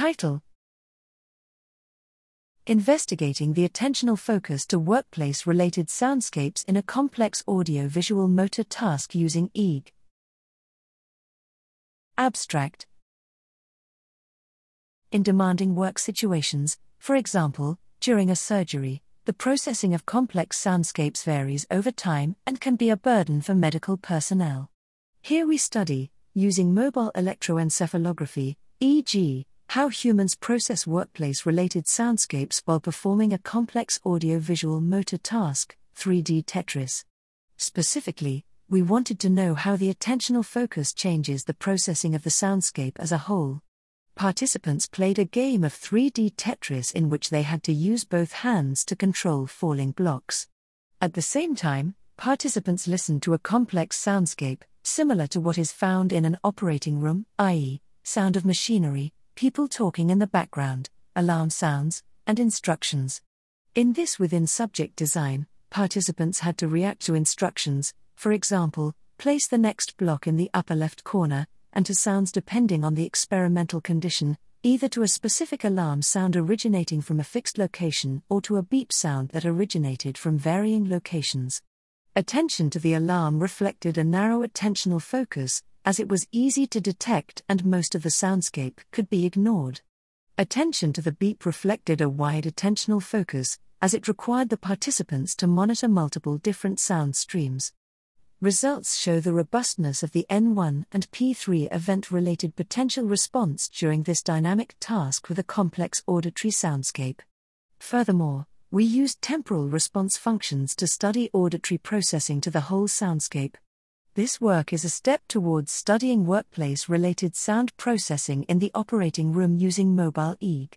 Title Investigating the attentional focus to workplace related soundscapes in a complex audio visual motor task using EEG. Abstract In demanding work situations, for example, during a surgery, the processing of complex soundscapes varies over time and can be a burden for medical personnel. Here we study, using mobile electroencephalography, EEG, how humans process workplace related soundscapes while performing a complex audio visual motor task, 3D Tetris. Specifically, we wanted to know how the attentional focus changes the processing of the soundscape as a whole. Participants played a game of 3D Tetris in which they had to use both hands to control falling blocks. At the same time, participants listened to a complex soundscape, similar to what is found in an operating room, i.e., sound of machinery, people talking in the background, alarm sounds, and instructions. In this within subject design, participants had to react to instructions, for example, place the next block in the upper left corner, and to sounds depending on the experimental condition, either to a specific alarm sound originating from a fixed location or to a beep sound that originated from varying locations. Attention to the alarm reflected a narrow attentional focus, as it was easy to detect and most of the soundscape could be ignored. Attention to the beep reflected a wide attentional focus, as it required the participants to monitor multiple different sound streams. Results show the robustness of the N1 and P3 event related potential response during this dynamic task with a complex auditory soundscape. Furthermore, we used temporal response functions to study auditory processing to the whole soundscape. This work is a step towards studying workplace related sound processing in the operating room using mobile EEG.